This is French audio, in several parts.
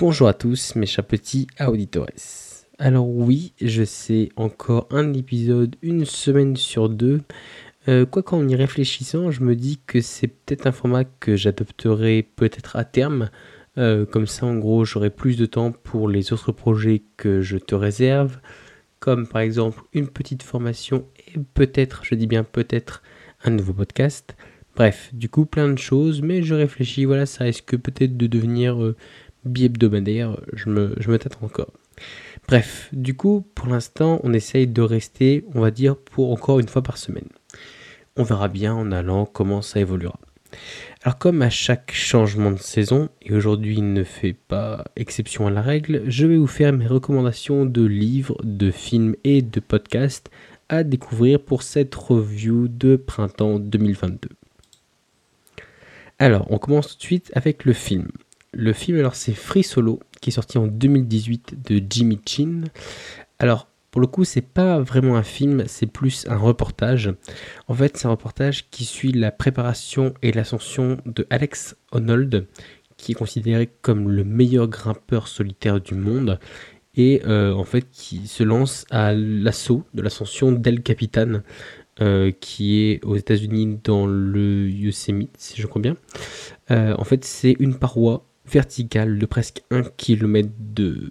Bonjour à tous mes chers petits auditores. Alors oui, je sais encore un épisode une semaine sur deux. Euh, quoi qu'en y réfléchissant, je me dis que c'est peut-être un format que j'adopterai peut-être à terme. Euh, comme ça, en gros, j'aurai plus de temps pour les autres projets que je te réserve, comme par exemple une petite formation et peut-être, je dis bien peut-être, un nouveau podcast. Bref, du coup, plein de choses, mais je réfléchis, voilà, ça risque peut-être de devenir euh, bi-hebdomadaire, je me, je me tâte encore. Bref, du coup, pour l'instant, on essaye de rester, on va dire, pour encore une fois par semaine. On verra bien en allant comment ça évoluera. Alors comme à chaque changement de saison, et aujourd'hui ne fait pas exception à la règle, je vais vous faire mes recommandations de livres, de films et de podcasts à découvrir pour cette review de printemps 2022. Alors, on commence tout de suite avec le film. Le film, alors, c'est Free Solo, qui est sorti en 2018 de Jimmy Chin. Alors, pour le coup, c'est pas vraiment un film, c'est plus un reportage. En fait, c'est un reportage qui suit la préparation et l'ascension de Alex Honnold, qui est considéré comme le meilleur grimpeur solitaire du monde, et euh, en fait qui se lance à l'assaut de l'ascension d'El Capitan, euh, qui est aux États-Unis dans le Yosemite, si je crois bien. Euh, en fait, c'est une paroi verticale de presque 1 km de,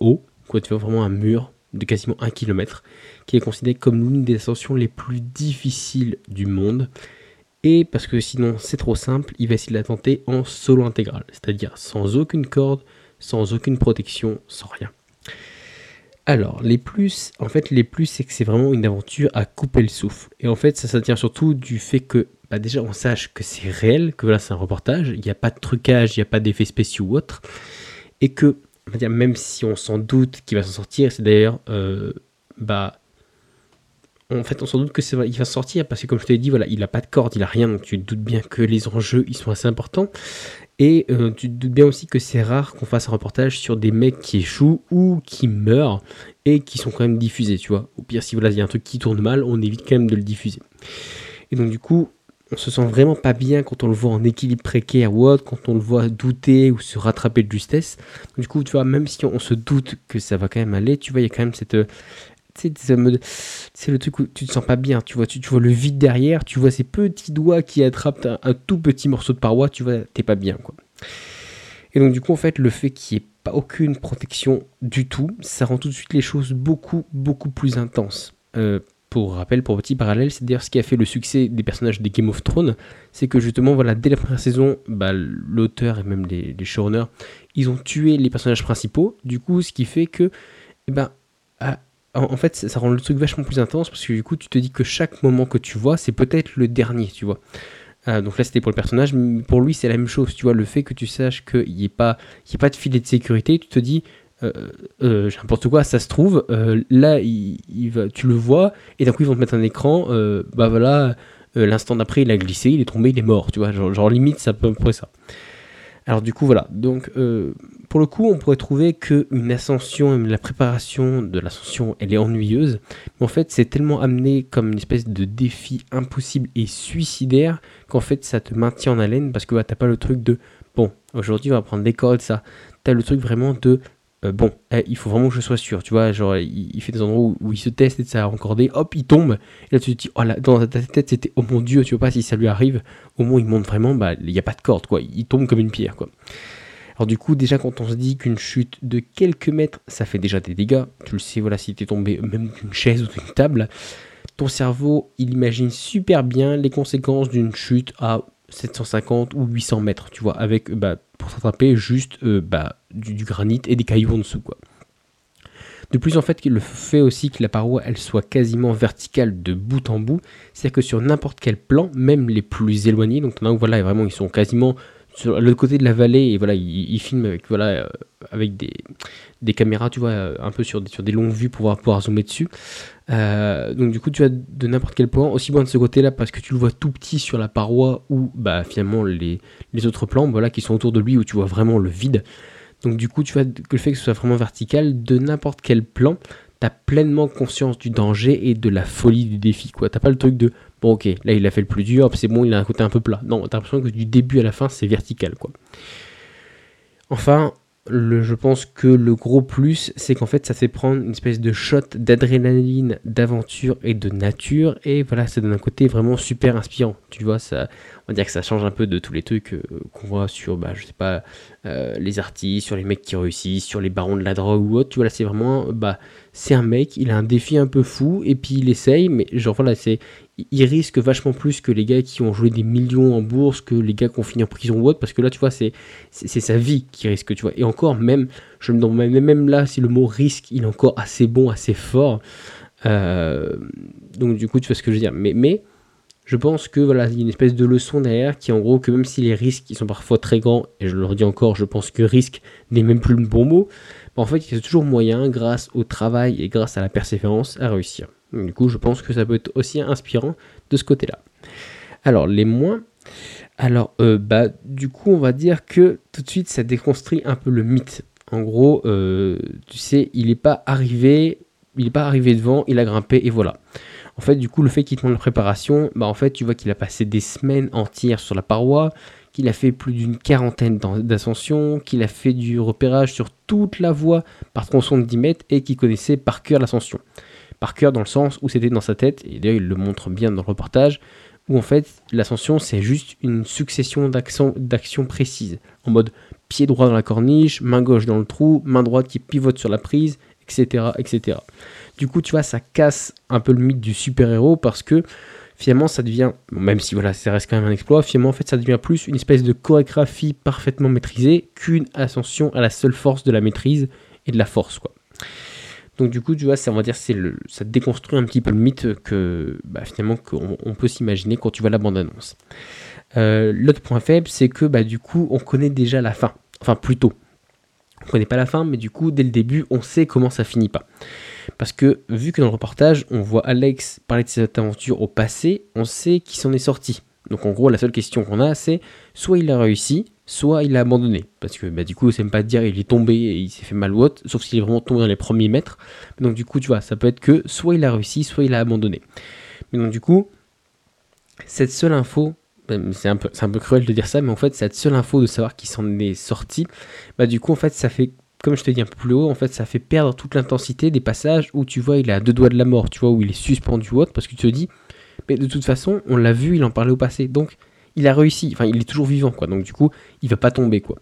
haut, quoi, tu vois vraiment un mur de quasiment 1 km, qui est considéré comme l'une des ascensions les plus difficiles du monde. Et parce que sinon c'est trop simple, il va essayer de la tenter en solo intégral, c'est-à-dire sans aucune corde, sans aucune protection, sans rien. Alors, les plus, en fait, les plus, c'est que c'est vraiment une aventure à couper le souffle. Et en fait, ça, ça tient surtout du fait que, bah, déjà, on sache que c'est réel, que voilà, c'est un reportage, il n'y a pas de trucage, il n'y a pas d'effets spéciaux ou autre. Et que, même si on s'en doute qu'il va s'en sortir, c'est d'ailleurs, euh, bah, en fait, on s'en doute que c'est il va sortir parce que, comme je te l'ai dit, voilà, il n'a pas de corde, il a rien, donc tu te doutes bien que les enjeux, ils sont assez importants. Et euh, tu te doutes bien aussi que c'est rare qu'on fasse un reportage sur des mecs qui échouent ou qui meurent et qui sont quand même diffusés, tu vois. Au pire, si voilà, il y a un truc qui tourne mal, on évite quand même de le diffuser. Et donc, du coup, on se sent vraiment pas bien quand on le voit en équilibre précaire ou autre, quand on le voit douter ou se rattraper de justesse. Du coup, tu vois, même si on se doute que ça va quand même aller, tu vois, il y a quand même cette, c'est le truc où tu te sens pas bien, tu vois, tu, vois le vide derrière, tu vois ces petits doigts qui attrapent un, tout petit morceau de paroi, tu vois, t'es pas bien, quoi. Et donc, du coup, en fait, le fait qu'il n'y ait pas aucune protection du tout, ça rend tout de suite les choses beaucoup, beaucoup plus intenses. Euh, pour rappel, pour petit parallèle, c'est d'ailleurs ce qui a fait le succès des personnages des Game of Thrones, c'est que justement, voilà, dès la première saison, bah, l'auteur et même les, showrunners, ils ont tué les personnages principaux, du coup, ce qui fait que, eh ben, en, fait, ça rend le truc vachement plus intense parce que du coup, tu te dis que chaque moment que tu vois, c'est peut-être le dernier, tu vois. Euh, donc là, c'était pour le personnage, mais pour lui, c'est la même chose, tu vois. Le fait que tu saches qu'il n'y ait, ait pas de filet de sécurité, tu te dis, euh, euh, n'importe quoi, ça se trouve, là, il, va, tu le vois, et d'un coup, ils vont te mettre un écran, bah voilà, l'instant d'après, il a glissé, il est tombé, il est mort, tu vois. Genre, limite, ça peut peu ça. Alors du coup voilà, donc euh, pour le coup on pourrait trouver qu'une ascension, la préparation de l'ascension elle est ennuyeuse, mais en fait c'est tellement amené comme une espèce de défi impossible et suicidaire qu'en fait ça te maintient en haleine parce que bah, t'as pas le truc de bon aujourd'hui on va prendre des cordes ça, t'as le truc vraiment de euh, bon, eh, il faut vraiment que je sois sûr, tu vois, genre, il, fait des endroits où, il se teste et ça a encordé, hop, il tombe, et là tu te dis, oh là, dans ta tête c'était, oh mon dieu, tu vois pas, si ça lui arrive, au moins il monte vraiment, bah, il n'y a pas de corde, quoi, il tombe comme une pierre, quoi. Alors du coup, déjà quand on se dit qu'une chute de quelques mètres, ça fait déjà des dégâts, tu le sais, voilà, si t'es tombé même d'une chaise ou d'une table, ton cerveau, il imagine super bien les conséquences d'une chute à 750 ou 800 mètres, tu vois, avec, bah, pour s'attraper juste euh, bah, du, granit et des cailloux en dessous. Quoi. De plus, en fait, le fait aussi que la paroi elle soit quasiment verticale de bout en bout, c'est-à-dire que sur n'importe quel plan, même les plus éloignés, donc on voilà, vraiment, ils sont quasiment sur l'autre côté de la vallée et voilà, ils, filment avec, voilà, euh, avec des, des, caméras, tu vois, euh, un peu sur, sur des longues vues pour pouvoir, pouvoir zoomer dessus. Euh, donc du coup, tu as de n'importe quel point, aussi bien de ce côté-là parce que tu le vois tout petit sur la paroi ou bah finalement les, les autres plans, voilà, qui sont autour de lui où tu vois vraiment le vide. Donc du coup, tu vois que le fait que ce soit vraiment vertical, de n'importe quel plan, tu as pleinement conscience du danger et de la folie du défi. quoi. T'as pas le truc de bon ok, là il a fait le plus dur, c'est bon, il a un côté un peu plat. Non, t'as l'impression que du début à la fin c'est vertical. Enfin, je pense que le gros plus, c'est qu'en fait, ça fait prendre une espèce de shot d'adrénaline, d'aventure et de nature. Et voilà, ça donne un côté vraiment super inspirant. Tu vois, ça, on va dire que ça change un peu de tous les trucs euh, qu'on voit sur, bah, je sais pas, euh, les artistes, sur les mecs qui réussissent, sur les barons de la drogue ou autre. Tu vois, là, c'est vraiment, bah, c'est un mec, il a un défi un peu fou et puis il essaye, mais genre voilà, c'est, il risque vachement plus que les gars qui ont joué des millions en bourse, que les gars qui ont fini en prison ou autre, parce que là, tu vois, c'est, c'est, sa vie qui risque, tu vois. Et encore, même, je me demande même là si le mot risque, il est encore assez bon, assez fort. Euh, donc du coup, tu vois ce que je veux dire. Mais, mais je pense que voilà, il y a une espèce de leçon derrière qui en gros que même si les risques ils sont parfois très grands, et je le redis encore, je pense que risque n'est même plus le bon mot, en fait il y a toujours moyen, grâce au travail et grâce à la persévérance, à réussir. Du coup, je pense que ça peut être aussi inspirant de ce côté-là. Alors, les moins. Alors, euh, bah, du coup, on va dire que tout de suite, ça déconstruit un peu le mythe. En gros, euh, tu sais, il n'est pas arrivé, il n'est pas arrivé devant, il a grimpé et voilà. En fait, du coup, le fait qu'il te la préparation, bah en fait, tu vois qu'il a passé des semaines entières sur la paroi, qu'il a fait plus d'une quarantaine d'ascensions, qu'il a fait du repérage sur toute la voie par tronçon de 10 mètres et qu'il connaissait par cœur l'ascension. Par cœur dans le sens où c'était dans sa tête, et d'ailleurs il le montre bien dans le reportage, où en fait l'ascension c'est juste une succession d'actions précises, en mode pied droit dans la corniche, main gauche dans le trou, main droite qui pivote sur la prise, etc. etc. Du coup, tu vois, ça casse un peu le mythe du super-héros parce que finalement, ça devient, même si voilà, ça reste quand même un exploit, finalement, en fait, ça devient plus une espèce de chorégraphie parfaitement maîtrisée qu'une ascension à la seule force de la maîtrise et de la force, quoi. Donc du coup, tu vois, ça, on dire, c'est ça déconstruit un petit peu le mythe que bah, finalement qu'on on peut s'imaginer quand tu vois la bande-annonce. Euh, l'autre point faible, c'est que bah, du coup, on connaît déjà la fin. Enfin, plutôt. On connaît pas la fin, mais du coup, dès le début, on sait comment ça finit pas. Parce que vu que dans le reportage, on voit Alex parler de ses aventures au passé, on sait qu'il s'en est sorti. Donc en gros, la seule question qu'on a, c'est soit il a réussi, soit il a abandonné. Parce que bah, du coup, c'est même pas dire il est tombé et il s'est fait mal ou autre, sauf s'il est vraiment tombé dans les premiers mètres. Donc du coup, tu vois, ça peut être que soit il a réussi, soit il a abandonné. Mais donc du coup, cette seule info, c'est un, peu, un peu cruel de dire ça, mais en fait, cette seule info de savoir qu'il s'en est sorti, bah du coup, en fait, ça fait comme je te dis un peu plus haut, en fait, ça fait perdre toute l'intensité des passages où tu vois, il à deux doigts de la mort, tu vois, où il est suspendu ou autre, parce que tu te dis, mais de toute façon, on l'a vu, il en parlait au passé, donc il a réussi, enfin, il est toujours vivant, quoi, donc du coup, il va pas tomber, quoi.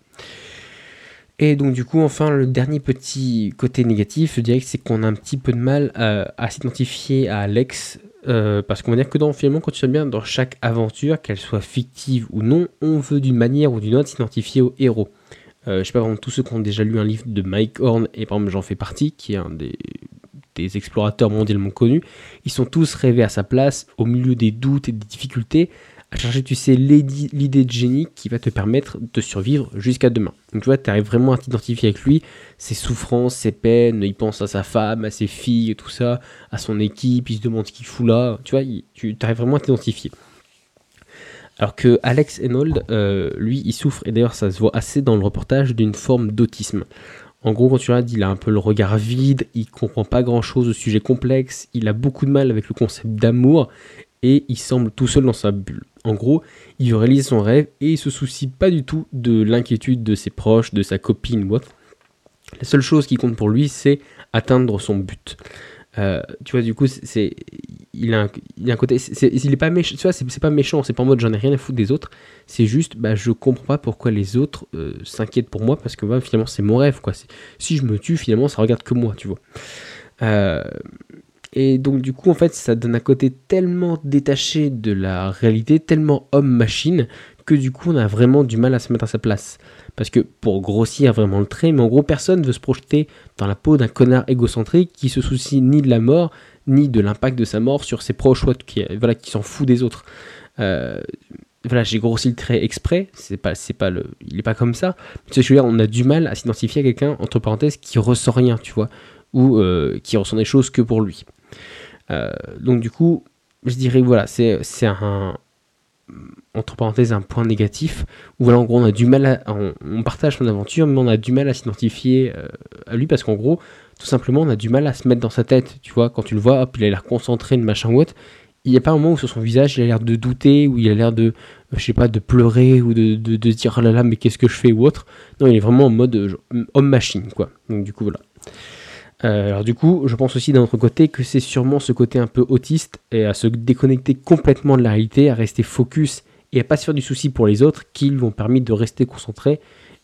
Et donc, du coup, enfin, le dernier petit côté négatif, je dirais que c'est qu'on a un petit peu de mal à, s'identifier à Alex, euh, parce qu'on va dire que dans, finalement, quand tu bien, dans chaque aventure, qu'elle soit fictive ou non, on veut d'une manière ou d'une autre s'identifier au héros. Euh, je sais pas, vraiment, tous ceux qui ont déjà lu un livre de Mike Horn, et par exemple j'en fais partie, qui est un des, explorateurs mondialement connus, ils sont tous rêvés à sa place, au milieu des doutes et des difficultés, à chercher, tu sais, l'idée de génie qui va te permettre de survivre jusqu'à demain. Donc tu vois, tu arrives vraiment à t'identifier avec lui, ses souffrances, ses peines, il pense à sa femme, à ses filles, tout ça, à son équipe, il se demande ce qu'il fout là, tu vois, tu arrives vraiment à t'identifier. Alors que Alex Enold, euh, lui, il souffre, et d'ailleurs ça se voit assez dans le reportage, d'une forme d'autisme. En gros, quand tu regardes, il a un peu le regard vide, il comprend pas grand chose au sujet complexe, il a beaucoup de mal avec le concept d'amour, et il semble tout seul dans sa bulle. En gros, il veut réaliser son rêve et il se soucie pas du tout de l'inquiétude de ses proches, de sa copine ou autre. La seule chose qui compte pour lui, c'est atteindre son but. Euh, tu vois, du coup, c'est, il, a un, il a un côté. il est pas méchant, tu vois, c'est, pas méchant, c'est pas en mode j'en ai rien à foutre des autres. C'est juste, bah, je comprends pas pourquoi les autres euh, s'inquiètent pour moi parce que bah, finalement, c'est mon rêve, quoi. Si je me tue, finalement, ça regarde que moi, tu vois. Euh, et donc, du coup, en fait, ça donne un côté tellement détaché de la réalité, tellement homme-machine, que du coup, on a vraiment du mal à se mettre à sa place. Parce que pour grossir vraiment le trait, mais en gros, personne veut se projeter dans la peau d'un connard égocentrique qui se soucie ni de la mort, ni de l'impact de sa mort sur ses proches, qui, voilà, qui s'en fout des autres. Euh, voilà, j'ai grossi le trait exprès, c'est pas, c'est pas le, il est pas comme ça. Tu sais, on a du mal à s'identifier à quelqu'un, entre parenthèses, qui ressent rien, tu vois, ou euh, qui ressent des choses que pour lui. Euh, donc du coup, je dirais, voilà, c'est, un, entre parenthèses un point négatif où voilà en gros on a du mal on, partage son aventure mais on a du mal à s'identifier euh, à lui parce qu'en gros tout simplement on a du mal à se mettre dans sa tête tu vois quand tu le vois hop il a l'air concentré machin ou autre il n'y a pas un moment où sur son visage il a l'air de douter ou il a l'air de je sais pas, de pleurer ou de, de, de dire, oh là là, mais qu'est-ce que je fais ou autre. Non, il est vraiment en mode homme-machine, quoi. Donc, du coup, voilà. Alors du coup, je pense aussi d'un autre côté que c'est sûrement ce côté un peu autiste et à se déconnecter complètement de la réalité, à rester focus et à pas se faire du souci pour les autres qui lui ont permis de rester concentré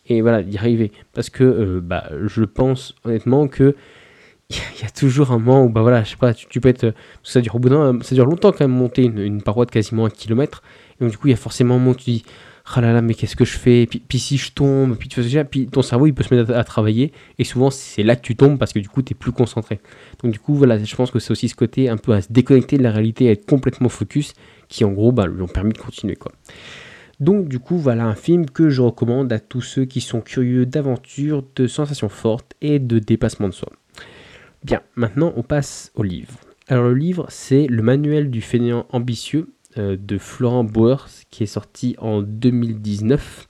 et voilà d'y arriver. Parce que euh, bah, je pense honnêtement que il y a toujours un moment où bah voilà je sais pas tu, peux être ça dure au bout d'un ça dure longtemps quand même monter une, paroi de quasiment un kilomètre. Et donc du coup il y a forcément un moment où tu dis ah là là mais qu'est-ce que je fais? Puis, si je tombe puis tu fais puis ton cerveau il peut se mettre à, travailler et souvent c'est là que tu tombes parce que du coup tu es plus concentré donc du coup voilà je pense que c'est aussi ce côté un peu à se déconnecter de la réalité à être complètement focus qui en gros bah, lui ont permis de continuer quoi. Donc du coup voilà un film que je recommande à tous ceux qui sont curieux d'aventure, de sensations fortes et de dépassement de soi. Bien, maintenant on passe au livre. Alors le livre c'est le manuel du fainéant ambitieux de Florent Bauer qui est sorti en 2019.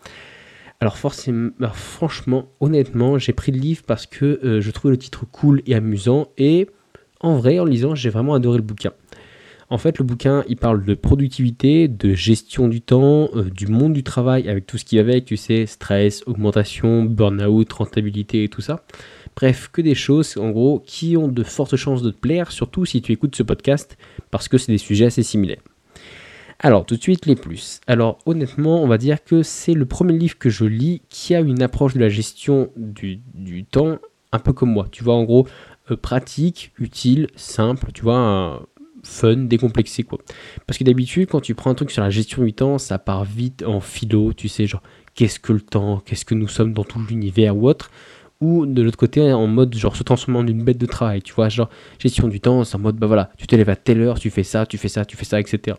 Alors forcément, franchement, honnêtement, j'ai pris le livre parce que euh, je trouvais le titre cool et amusant et en vrai, en lisant, j'ai vraiment adoré le bouquin. En fait, le bouquin, il parle de productivité, de gestion du temps, euh, du monde du travail avec tout ce qui va avec, tu sais, stress, augmentation, burn-out, rentabilité et tout ça. Bref, que des choses, en gros, qui ont de fortes chances de te plaire, surtout si tu écoutes ce podcast, parce que c'est des sujets assez similaires. Alors, tout de suite, les plus. Alors, honnêtement, on va dire que c'est le premier livre que je lis qui a une approche de la gestion du, temps un peu comme moi. Tu vois, en gros, euh, pratique, utile, simple, tu vois, un, fun, décomplexé quoi. Parce que d'habitude, quand tu prends un truc sur la gestion du temps, ça part vite en philo, tu sais, genre qu'est-ce que le temps, qu'est-ce que nous sommes dans tout l'univers ou autre. Ou de l'autre côté, en mode genre se transformant en une bête de travail, tu vois, genre gestion du temps, c'est en mode bah voilà, tu t'élèves à telle heure, tu fais ça, tu fais ça, tu fais ça, etc.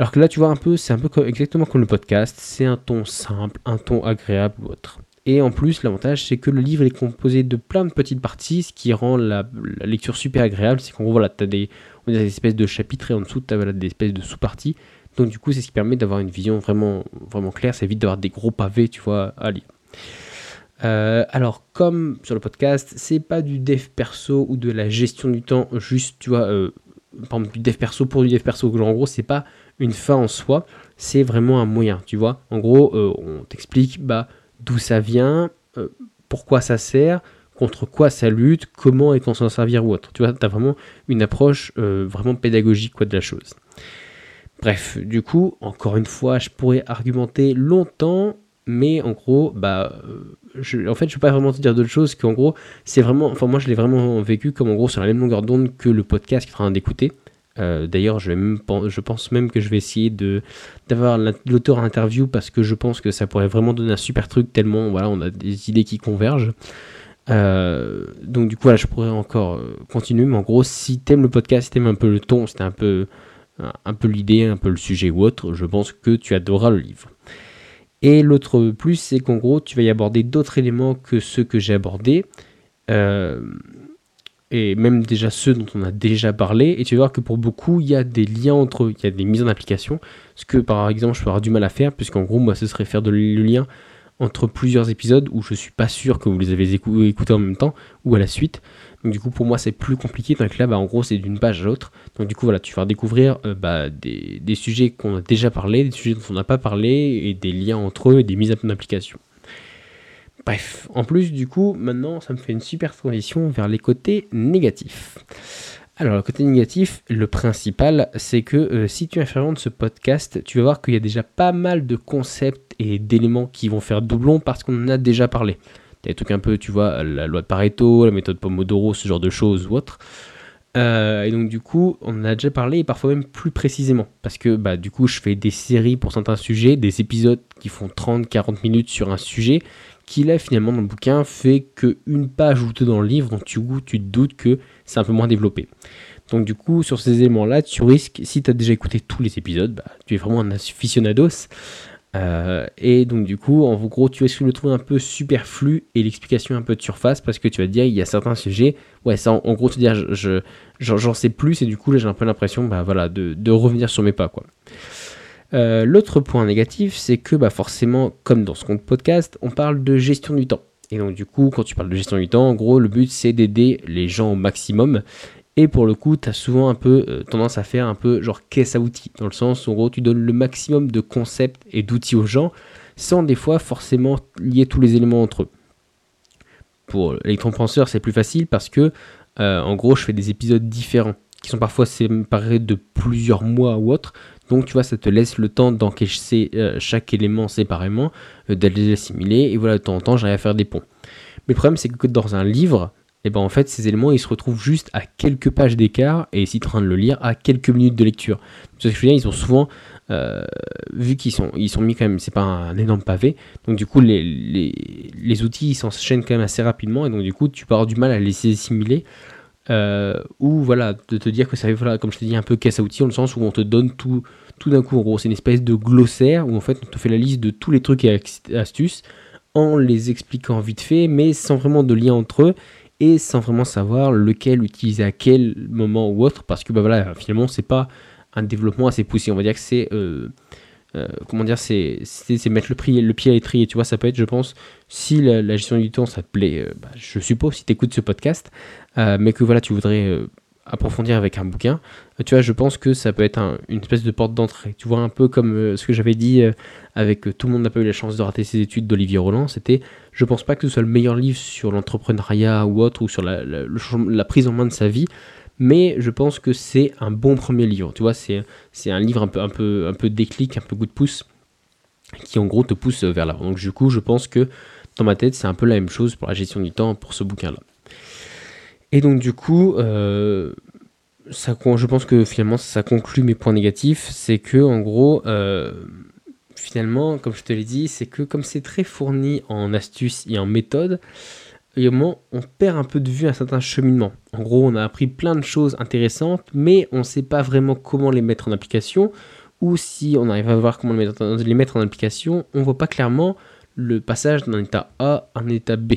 Alors que là, tu vois un peu, c'est un peu exactement comme le podcast, c'est un ton simple, un ton agréable ou autre. Et en plus, l'avantage, c'est que le livre est composé de plein de petites parties, ce qui rend la, lecture super agréable. C'est qu'en gros, voilà, tu as des, on des espèces de chapitres et en dessous, tu as des espèces de sous-parties. Donc, du coup, c'est ce qui permet d'avoir une vision vraiment, vraiment claire. Ça évite d'avoir des gros pavés, tu vois, à lire. Euh, alors, comme sur le podcast, c'est pas du dev perso ou de la gestion du temps, juste, tu vois, euh, par exemple, du dev perso pour du dev perso. En gros, c'est pas une fin en soi, c'est vraiment un moyen, tu vois. En gros, euh, on t'explique, bah, d'où ça vient, euh, pourquoi ça sert, contre quoi ça lutte, comment et quand s'en servir ou autre. Tu vois, tu as vraiment une approche euh, vraiment pédagogique quoi, de la chose. Bref, du coup, encore une fois, je pourrais argumenter longtemps, mais en gros, bah, je, en fait, je peux pas vraiment te dire d'autre chose qu'en gros, c'est vraiment, enfin, moi, je l'ai vraiment vécu comme en gros sur la même longueur d'onde que le podcast qui est en train d'écouter. Euh, d'ailleurs, je, je, pense même que je vais essayer d'avoir l'auteur interview parce que je pense que ça pourrait vraiment donner un super truc tellement voilà, on a des idées qui convergent. Euh, donc du coup, voilà, je pourrais encore euh, continuer. Mais en gros, si t'aimes le podcast, si t'aimes un peu le ton, c'était un peu, un peu l'idée, un peu le sujet ou autre, je pense que tu adoreras le livre. Et l'autre plus, c'est qu'en gros, tu vas y aborder d'autres éléments que ceux que j'ai abordés. Et même déjà ceux dont on a déjà parlé, et tu vas voir que pour beaucoup, il y a des liens entre eux, il y a des mises en application, ce que par exemple je peux avoir du mal à faire, puisqu'en gros, moi, ce serait faire le lien entre plusieurs épisodes où je suis pas sûr que vous les avez écoutés en même temps, ou à la suite. Donc du coup, pour moi, c'est plus compliqué, donc là, bah, en gros, c'est d'une page à l'autre. Donc du coup, voilà, tu vas découvrir euh, bah, des, des, sujets qu'on a déjà parlé, des sujets dont on n'a pas parlé, et des liens entre eux, et des mises en application. Bref, en plus du coup, maintenant ça me fait une super transition vers les côtés négatifs. Alors le côté négatif, le principal, c'est que euh, si tu de ce podcast, tu vas voir qu'il y a déjà pas mal de concepts et d'éléments qui vont faire doublon parce qu'on en a déjà parlé. Des trucs un peu, tu vois, la loi de Pareto, la méthode Pomodoro, ce genre de choses ou autre. Euh, et donc du coup, on en a déjà parlé et parfois même plus précisément. Parce que bah, du coup, je fais des séries pour certains sujets, des épisodes qui font 30-40 minutes sur un sujet qui là finalement dans le bouquin fait qu'une page ajoutée dans le livre, donc tu, tu te doutes que c'est un peu moins développé. Donc du coup, sur ces éléments-là, tu risques, si tu as déjà écouté tous les épisodes, bah, tu es vraiment un aficionados. Euh, et donc du coup, en gros, tu risques de le trouver un peu superflu et l'explication un peu de surface parce que tu vas te dire, il y a certains sujets, ouais, ça en, gros, te dire, je, j'en sais plus et du coup, là, j'ai un peu l'impression, bah voilà, de, de revenir sur mes pas, quoi. Euh, l'autre point négatif, c'est que bah, forcément, comme dans ce compte podcast, on parle de gestion du temps. Et donc du coup, quand tu parles de gestion du temps, en gros, le but c'est d'aider les gens au maximum. Et pour le coup, tu as souvent un peu euh, tendance à faire un peu genre caisse à outils, dans le sens où en gros tu donnes le maximum de concepts et d'outils aux gens, sans des fois forcément lier tous les éléments entre eux. Pour l'électron-penseur, c'est plus facile parce que, euh, en gros, je fais des épisodes différents, qui sont parfois séparés de plusieurs mois ou autres. Donc, tu vois, ça te laisse le temps d'encaisser euh, chaque élément séparément, d'aller les assimiler, et voilà, de temps en temps, j'arrive à faire des ponts. Mais le problème, c'est que dans un livre, et ben en fait ces éléments ils se retrouvent juste à quelques pages d'écart et si tu es en train de le lire à quelques minutes de lecture. Ce que je veux ils ont souvent euh, vu qu'ils sont ils mis quand même c'est pas un, énorme pavé. Donc du coup les, outils s'enchaînent quand même assez rapidement. Et donc du coup tu peux avoir du mal à les assimiler euh, ou voilà de te dire que ça voilà comme je te dis un peu caisse à outils le sens où on te donne tout tout d'un coup en gros c'est une espèce de glossaire où en fait on te fait la liste de tous les trucs et astuces en les expliquant vite fait mais sans vraiment de lien entre eux et sans vraiment savoir lequel utiliser à quel moment ou autre, parce que bah voilà, finalement, c'est pas un développement assez poussé. On va dire que c'est. Euh, euh, comment dire, c'est mettre le, prix, le pied à l'étrier. Tu vois, ça peut être, je pense, si la, gestion du temps, ça te plaît, euh, bah, je suppose, si tu écoutes ce podcast, mais que voilà, tu voudrais approfondir avec un bouquin, euh, tu vois, je pense que ça peut être une espèce de porte d'entrée. Tu vois, un peu comme euh, ce que j'avais dit euh, avec Tout le monde n'a pas eu la chance de rater ses études d'Olivier Roland, c'était, je pense pas que ce soit le meilleur livre sur l'entrepreneuriat ou autre, ou sur la, prise en main de sa vie, mais je pense que c'est un bon premier livre. Tu vois, c'est un livre un peu, un, peu, un déclic, un peu coup de pouce, qui en gros te pousse vers l'avant. Donc du coup, je pense que dans ma tête, c'est un peu la même chose pour la gestion du temps pour ce bouquin-là. Et donc du coup, euh, je pense que finalement ça conclut mes points négatifs, c'est que en gros, euh, finalement, comme je te l'ai dit, c'est que comme c'est très fourni en astuces et en méthodes, moment, on perd un peu de vue un certain cheminement. En gros, on a appris plein de choses intéressantes, mais on ne sait pas vraiment comment les mettre en application, ou si on arrive à voir comment les mettre en application, on voit pas clairement le passage d'un état A à un état B.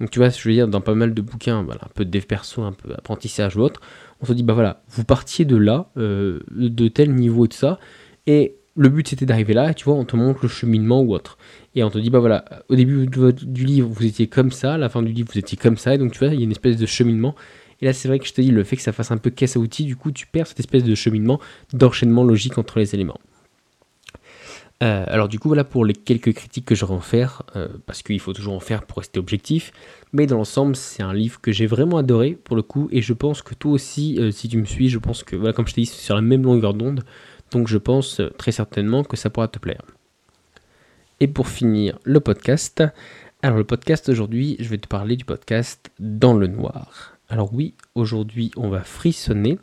Donc tu vois, je veux dire, dans pas mal de bouquins, un peu de dev perso, un peu apprentissage ou autre, on se dit, bah voilà, vous partiez de là, euh, de tel niveau de ça, et le but c'était d'arriver là, et tu vois, on te montre le cheminement ou autre. Et on te dit, bah voilà, au début du livre, vous étiez comme ça, à la fin du livre, vous étiez comme ça, et donc tu vois, il y a une espèce de cheminement. Et là, c'est vrai que je te dis, le fait que ça fasse un peu caisse à outils, du coup, tu perds cette espèce de cheminement, d'enchaînement logique entre les éléments. Euh, alors du coup voilà pour les quelques critiques que j'aurais en faire, euh, parce qu'il faut toujours en faire pour rester objectif, mais dans l'ensemble c'est un livre que j'ai vraiment adoré pour le coup, et je pense que toi aussi, euh, si tu me suis, je pense que voilà comme je t'ai dit, c'est sur la même longueur d'onde, donc je pense très certainement que ça pourra te plaire. Et pour finir le podcast, alors le podcast aujourd'hui, je vais te parler du podcast Dans le Noir. Alors oui, aujourd'hui on va frissonner.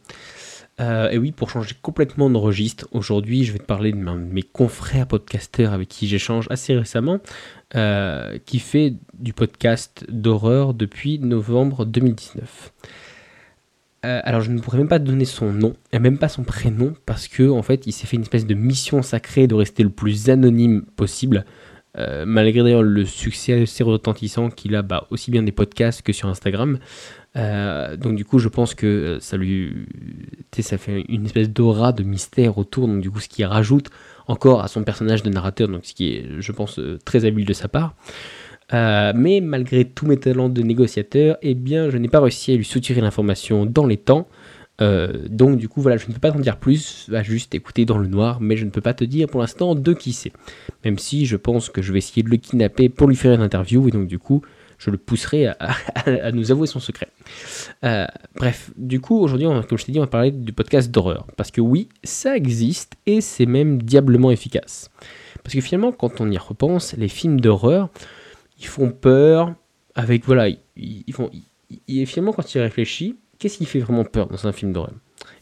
Euh, et oui, pour changer complètement de registre, aujourd'hui, je vais te parler de mes confrères podcasteurs avec qui j'échange assez récemment, euh, qui fait du podcast d'horreur depuis novembre 2019. Euh, alors, je ne pourrais même pas donner son nom, et même pas son prénom, parce que en fait, il s'est fait une espèce de mission sacrée de rester le plus anonyme possible. malgré d'ailleurs le succès assez retentissant qu'il a bah, aussi bien des podcasts que sur Instagram. Euh, donc du coup, je pense que euh, ça lui, ça fait une espèce d'aura de mystère autour. Donc du coup, ce qui rajoute encore à son personnage de narrateur, donc ce qui est, je pense, euh, très habile de sa part. Mais malgré tous mes talents de négociateur, eh bien, je n'ai pas réussi à lui soutirer l'information dans les temps. donc du coup, voilà, je ne peux pas t'en dire plus, va juste écouter dans le noir, mais je ne peux pas te dire pour l'instant de qui c'est. Même si je pense que je vais essayer de le kidnapper pour lui faire une interview, et donc du coup, je le pousserai à, nous avouer son secret. Euh, bref, du coup, aujourd'hui, comme je t'ai dit, on va parler du podcast d'horreur. Parce que oui, ça existe et c'est même diablement efficace. Parce que finalement, quand on y repense, les films d'horreur, ils font peur avec, voilà, ils, font... Et finalement, quand tu y réfléchis, qu'est-ce qui fait vraiment peur dans un film d'horreur?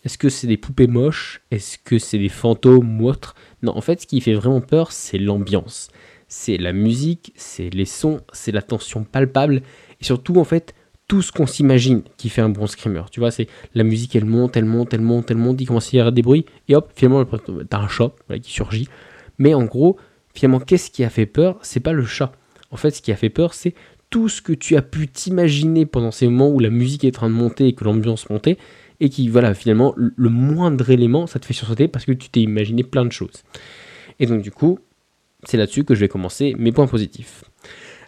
Est-ce que c'est des poupées moches? Est-ce que c'est des fantômes ou autre Non, en fait, ce qui fait vraiment peur, c'est l'ambiance c'est la musique, c'est les sons, c'est la tension palpable, et surtout en fait tout ce qu'on s'imagine qui fait un bon screamer. Tu vois, c'est la musique, elle monte, elle monte, elle monte, elle monte, il commence à y avoir des bruits, et hop, finalement, t'as un chat qui surgit. Mais en gros, finalement, qu'est-ce qui a fait peur? C'est pas le chat. En fait, ce qui a fait peur, c'est tout ce que tu as pu t'imaginer pendant ces moments où la musique est en train de monter et que l'ambiance montait, et qui, voilà, finalement, le moindre élément, ça te fait sursauter parce que tu t'es imaginé plein de choses. Et donc, du coup, c'est là-dessus que je vais commencer mes points positifs.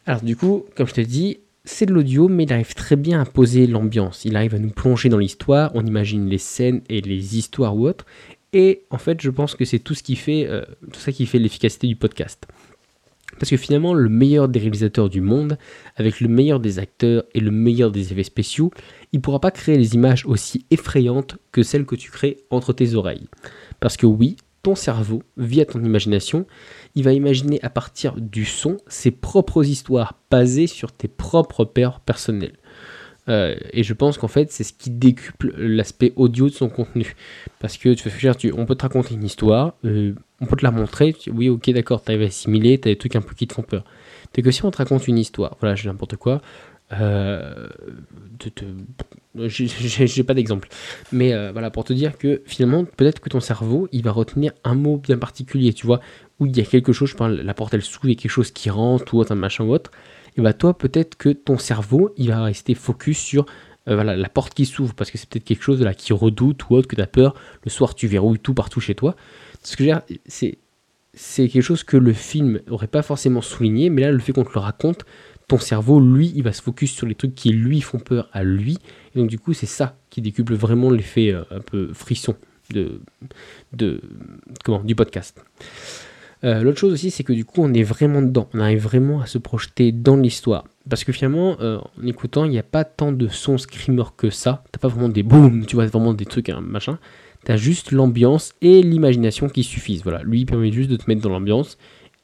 Alors du coup, comme je te dis, c'est de l'audio, mais il arrive très bien à poser l'ambiance. Il arrive à nous plonger dans l'histoire, on imagine les scènes et les histoires ou autres. Et en fait, je pense que c'est tout ce euh, tout ça qui fait l'efficacité du podcast. Parce que finalement, le meilleur des réalisateurs du monde, avec le meilleur des acteurs et le meilleur des effets spéciaux, il ne pourra pas créer les images aussi effrayantes que celles que tu crées entre tes oreilles. Parce que oui, ton cerveau, via ton imagination, il va imaginer à partir du son ses propres histoires basées sur tes propres peurs personnelles. Euh, et je pense qu'en fait, c'est ce qui décuple l'aspect audio de son contenu. Parce que tu fais tu, on peut te raconter une histoire, euh, on peut te la montrer, oui, ok, d'accord, tu arrives à assimiler, tu as des trucs un peu qui te font peur. C'est que si on te raconte une histoire, voilà, j'ai n'importe quoi, euh, j'ai pas d'exemple. Mais euh, voilà, pour te dire que finalement, peut-être que ton cerveau, il va retenir un mot bien particulier, tu vois, où il y a quelque chose, je parle, la porte elle s'ouvre, il y a quelque chose qui rentre, ou un machin ou autre et bah toi peut-être que ton cerveau il va rester focus sur euh, voilà, la porte qui s'ouvre parce que c'est peut-être quelque chose là qui redoute ou autre que tu as peur. Le soir tu verrouilles tout partout chez toi. Ce que c'est c'est quelque chose que le film aurait pas forcément souligné, mais là le fait qu'on te le raconte, ton cerveau lui il va se focus sur les trucs qui lui font peur à lui. Et donc du coup c'est ça qui décuple vraiment l'effet euh, un peu frisson de, de comment du podcast. Euh, l'autre chose aussi, c'est que du coup, on est vraiment dedans. On arrive vraiment à se projeter dans l'histoire. Parce que finalement, euh, en écoutant, il n'y a pas tant de sons screamer que ça. T'as pas vraiment des boum, tu vois, vraiment des trucs, un machin. T'as juste l'ambiance et l'imagination qui suffisent. Voilà, lui, il permet juste de te mettre dans l'ambiance.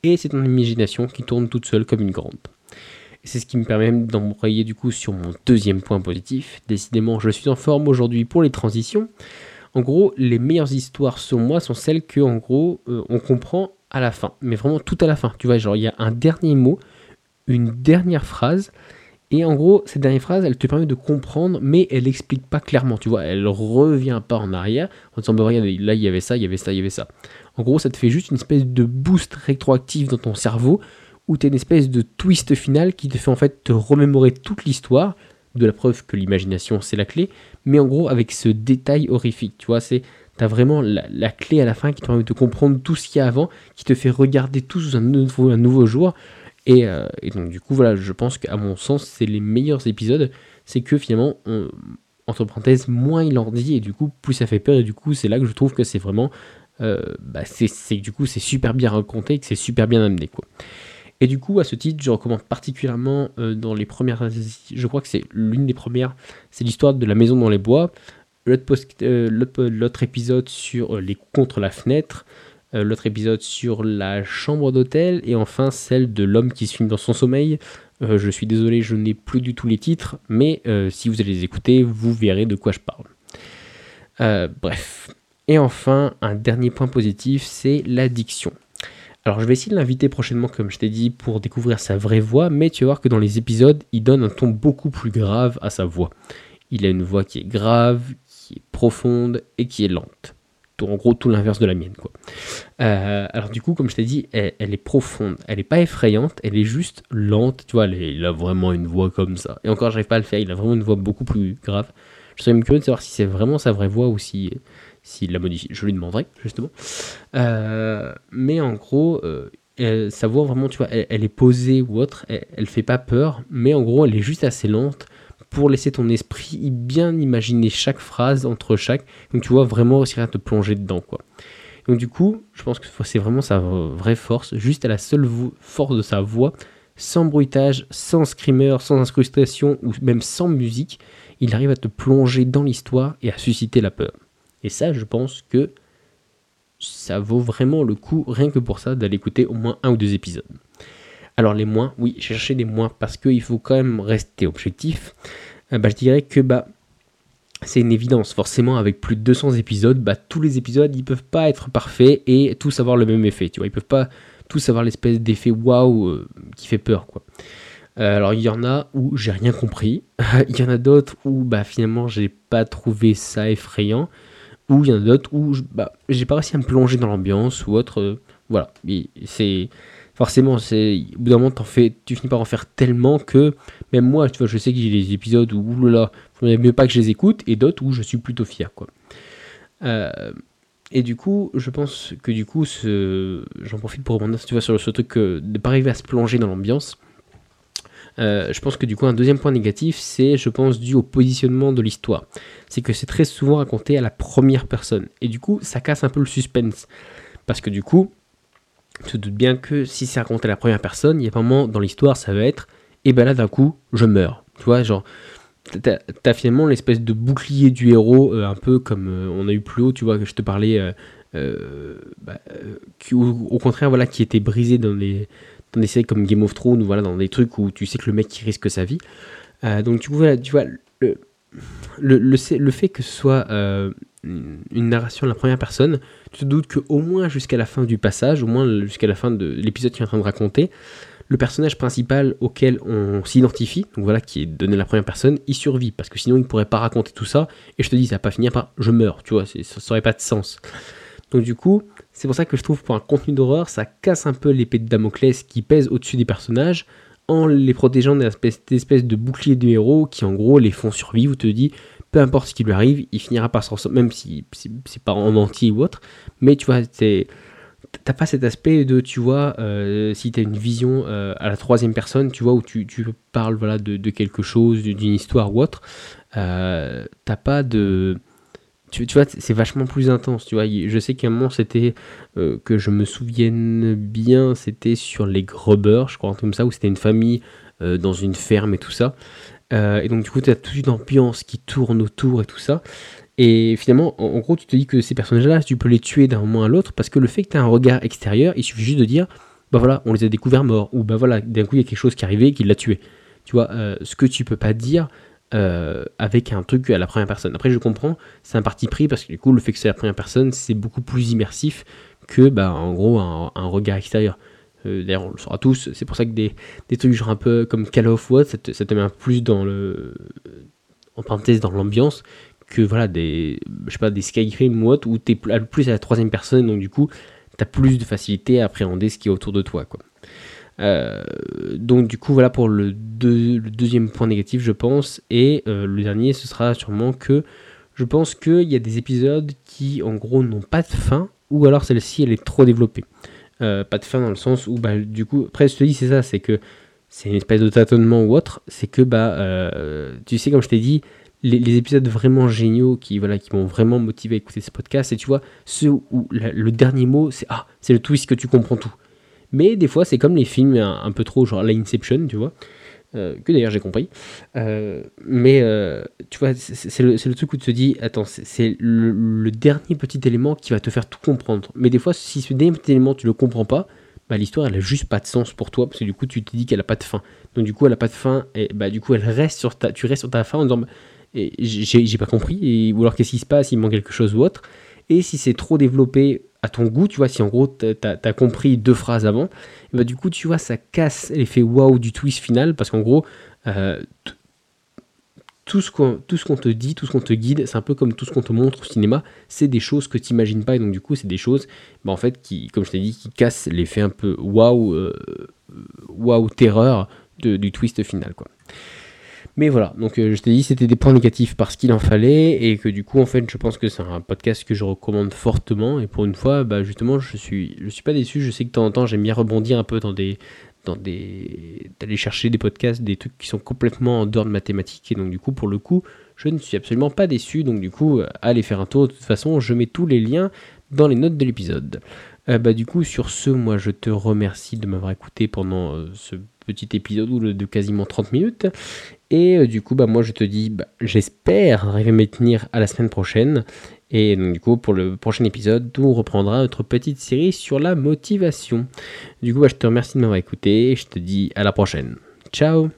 Et c'est ton imagination qui tourne toute seule comme une grande. C'est ce qui me permet d'embrayer du coup sur mon deuxième point positif. Décidément, je suis en forme aujourd'hui pour les transitions. En gros, les meilleures histoires selon moi sont celles que, en gros, euh, on comprend à la fin, mais vraiment tout à la fin. Tu vois, genre il y a un dernier mot, une dernière phrase, et en gros, cette dernière phrase, elle te permet de comprendre, mais elle n'explique pas clairement. Tu vois, elle revient pas en arrière en disant, bah, regarde, là il y avait ça, il y avait ça, il y avait ça. En gros, ça te fait juste une espèce de boost rétroactif dans ton cerveau, où tu as une espèce de twist final qui te fait en fait te remémorer toute l'histoire, de la preuve que l'imagination c'est la clé, mais en gros avec ce détail horrifique. Tu vois, c'est tu vraiment la, clé à la fin qui te permet de comprendre tout ce qu'il y a avant, qui te fait regarder tout sous un nouveau, jour. Euh, et, donc du coup, voilà, je pense qu'à mon sens, c'est les meilleurs épisodes. C'est que finalement, entre parenthèses, moins il en dit, et du coup, plus ça fait peur, et du coup, c'est là que je trouve que c'est vraiment... Euh, bah, c'est du coup, c'est super bien raconté, que c'est super bien amené, quoi. Et du coup, à ce titre, je recommande particulièrement euh, dans les premières, je crois que c'est l'une des premières, c'est l'histoire de la maison dans les bois. Euh, l'autre épisode sur euh, les contre la fenêtre, euh, l'autre épisode sur la chambre d'hôtel, et enfin celle de l'homme qui se filme dans son sommeil. je suis désolé, je n'ai plus du tout les titres, mais si vous allez les écouter, vous verrez de quoi je parle. bref. Et enfin, un dernier point positif, c'est l'addiction. Alors je vais essayer de l'inviter prochainement, comme je t'ai dit, pour découvrir sa vraie voix, mais tu vas voir que dans les épisodes, il donne un ton beaucoup plus grave à sa voix. Il a une voix qui est grave, profonde et qui est lente. En gros, tout l'inverse de la mienne. Quoi. Euh, alors du coup, comme je t'ai dit, elle, est profonde. Elle n'est pas effrayante, elle est juste lente. Tu vois, il a vraiment une voix comme ça. Et encore, j'arrive pas à le faire. Il a vraiment une voix beaucoup plus grave. Je serais même curieux de savoir si c'est vraiment sa vraie voix ou si s'il la modifie. Je lui demanderai, justement. Euh, mais en gros, euh, sa voix vraiment, tu vois, elle, est posée ou autre. Elle, elle fait pas peur, mais en gros, elle est juste assez lente pour laisser ton esprit bien imaginer chaque phrase entre chaque. Donc tu vois vraiment réussir à te plonger dedans quoi. Donc du coup, je pense que c'est vraiment sa vraie force, juste à la seule force de sa voix, sans bruitage, sans screamer, sans incrustation ou même sans musique, il arrive à te plonger dans l'histoire et à susciter la peur. Et ça, je pense que ça vaut vraiment le coup, rien que pour ça, d'aller écouter au moins un ou deux épisodes. Alors les moins, oui, j'ai cherché des moins parce qu'il faut quand même rester objectif. Euh, bah, je dirais que bah, c'est une évidence. Forcément, avec plus de 200 épisodes, bah, tous les épisodes, ils peuvent pas être parfaits et tous avoir le même effet. Tu vois, ils peuvent pas tous avoir l'espèce d'effet waouh euh, qui fait peur, quoi. Euh, alors il y en a où j'ai rien compris, il y en a d'autres où bah finalement j'ai pas trouvé ça effrayant, ou il y en a d'autres où bah, j'ai pas réussi à me plonger dans l'ambiance ou autre. voilà, c'est forcément, c'est au bout d'un moment, fais, tu finis par en faire tellement que même moi, tu vois, je sais que j'ai des épisodes où, oulala, il mieux pas que je les écoute, et d'autres où je suis plutôt fier, quoi. Euh, et du coup, je pense que du coup, j'en profite pour rebondir, tu vois, sur ce truc de ne pas arriver à se plonger dans l'ambiance. Euh, je pense que du coup, un deuxième point négatif, c'est, je pense, dû au positionnement de l'histoire. C'est que c'est très souvent raconté à la première personne. Et du coup, ça casse un peu le suspense. Parce que du coup, tu te doutes bien que si c'est raconté à la première personne, il y a un moment dans l'histoire, ça va être, et ben là, d'un coup, je meurs. Tu vois, genre, t'as finalement l'espèce de bouclier du héros, euh, un peu comme euh, on a eu plus haut, tu vois, que je te parlais, bah, qui, au, contraire, voilà, qui était brisé dans les dans des séries comme Game of Thrones, ou voilà, dans des trucs où tu sais que le mec qui risque sa vie. Euh, donc tu vois, tu vois le, le, le, fait que ce soit euh, une narration de la première personne, tu te doutes qu'au moins jusqu'à la fin du passage, au moins jusqu'à la fin de l'épisode qu'il est en train de raconter, le personnage principal auquel on s'identifie, donc voilà, qui est donné à la première personne, il survit, parce que sinon il ne pourrait pas raconter tout ça, et je te dis, ça va pas finir par je meurs, tu vois, ça n'aurait pas de sens. Donc du coup, c'est pour ça que je trouve pour un contenu d'horreur, ça casse un peu l'épée de Damoclès qui pèse au-dessus des personnages en les protégeant d'espèces de boucliers de héros qui en gros les font survivre ou te dit peu importe ce qui lui arrive, il finira par s'en sortir, même si c'est pas en entier ou autre, mais tu vois, t'as pas cet aspect de, tu vois, euh, si t'as une vision euh, à la troisième personne, tu vois, où tu, parles voilà, de, quelque chose, d'une histoire ou autre, euh, t'as pas de tu, vois, c'est vachement plus intense. Tu vois, je sais qu'à un moment, c'était euh, que je me souvienne bien, c'était sur les Grubbers, je crois, comme ça, où c'était une famille euh, dans une ferme et tout ça. Euh, et donc, du coup, tu as toute une ambiance qui tourne autour et tout ça. Et finalement, en, gros, tu te dis que ces personnages-là, tu peux les tuer d'un moment à l'autre parce que le fait que tu as un regard extérieur, il suffit juste de dire bah voilà, on les a découverts morts, ou bah voilà, d'un coup, il y a quelque chose qui est arrivé et qui l'a tué. Tu vois, ce que tu peux pas dire, euh, avec un truc à la première personne. Après, je comprends, c'est un parti pris parce que du coup, le fait que c'est la première personne, c'est beaucoup plus immersif que, bah, en gros, un, regard extérieur. Euh, d'ailleurs, on le saura tous, c'est pour ça que des, des, trucs genre un peu comme Call of What, ça te, met un plus dans le. en parenthèse, dans l'ambiance, que voilà, des. je sais pas, des Skyrim ou autre, où t'es plus à la troisième personne, donc du coup, t'as plus de facilité à appréhender ce qui est autour de toi, quoi. Euh, donc du coup voilà pour le, deuxième point négatif je pense et euh, le dernier ce sera sûrement que je pense qu'il y a des épisodes qui en gros n'ont pas de fin ou alors celle-ci elle est trop développée. Euh, pas de fin dans le sens où bah, du coup après je te dis c'est ça c'est que c'est une espèce de tâtonnement ou autre c'est que bah tu sais comme je t'ai dit les, épisodes vraiment géniaux qui voilà qui m'ont vraiment motivé à écouter ce podcast et tu vois ceux où le dernier mot c'est ah c'est le twist que tu comprends tout mais des fois, c'est comme les films un, peu trop, genre la Inception, tu vois. Euh, que d'ailleurs j'ai compris. Euh, mais euh, tu vois, c'est le, le, truc où tu te dis, attends, c'est le, dernier petit élément qui va te faire tout comprendre. Mais des fois, si ce dernier petit élément tu le comprends pas, bah, l'histoire elle a juste pas de sens pour toi parce que du coup tu te dis qu'elle a pas de fin. Donc du coup elle a pas de fin et bah du coup elle reste sur ta, tu restes sur ta fin en disant bah, j'ai pas compris et ou alors qu'est-ce qui se passe, il manque quelque chose ou autre. Et si c'est trop développé à ton goût, tu vois, si en gros tu as, compris deux phrases avant, bah du coup tu vois ça casse l'effet waouh du twist final parce qu'en gros euh, tout ce qu'on te dit, tout ce qu'on te guide, c'est un peu comme tout ce qu'on te montre au cinéma, c'est des choses que tu n'imagines pas et donc du coup c'est des choses bah, en fait qui, comme je t'ai dit, qui cassent l'effet un peu waouh, euh, waouh terreur du twist final quoi. Mais voilà, donc euh, je t'ai dit c'était des points négatifs parce qu'il en fallait et que du coup en fait je pense que c'est un podcast que je recommande fortement et pour une fois bah justement je suis je suis pas déçu, je sais que de temps en temps j'aime bien rebondir un peu dans des dans des d'aller chercher des podcasts, des trucs qui sont complètement en dehors de mathématiques et donc du coup pour le coup je ne suis absolument pas déçu. Donc du coup allez faire un tour. De toute façon je mets tous les liens dans les notes de l'épisode. Euh, bah du coup sur ce moi je te remercie de m'avoir écouté pendant euh, ce petit épisode de quasiment 30 minutes et euh, du coup, bah, moi je te dis, bah, j'espère arriver à me tenir à la semaine prochaine. Et donc, du coup, pour le prochain épisode, on reprendra notre petite série sur la motivation. Du coup, bah, je te remercie de m'avoir écouté et je te dis à la prochaine. Ciao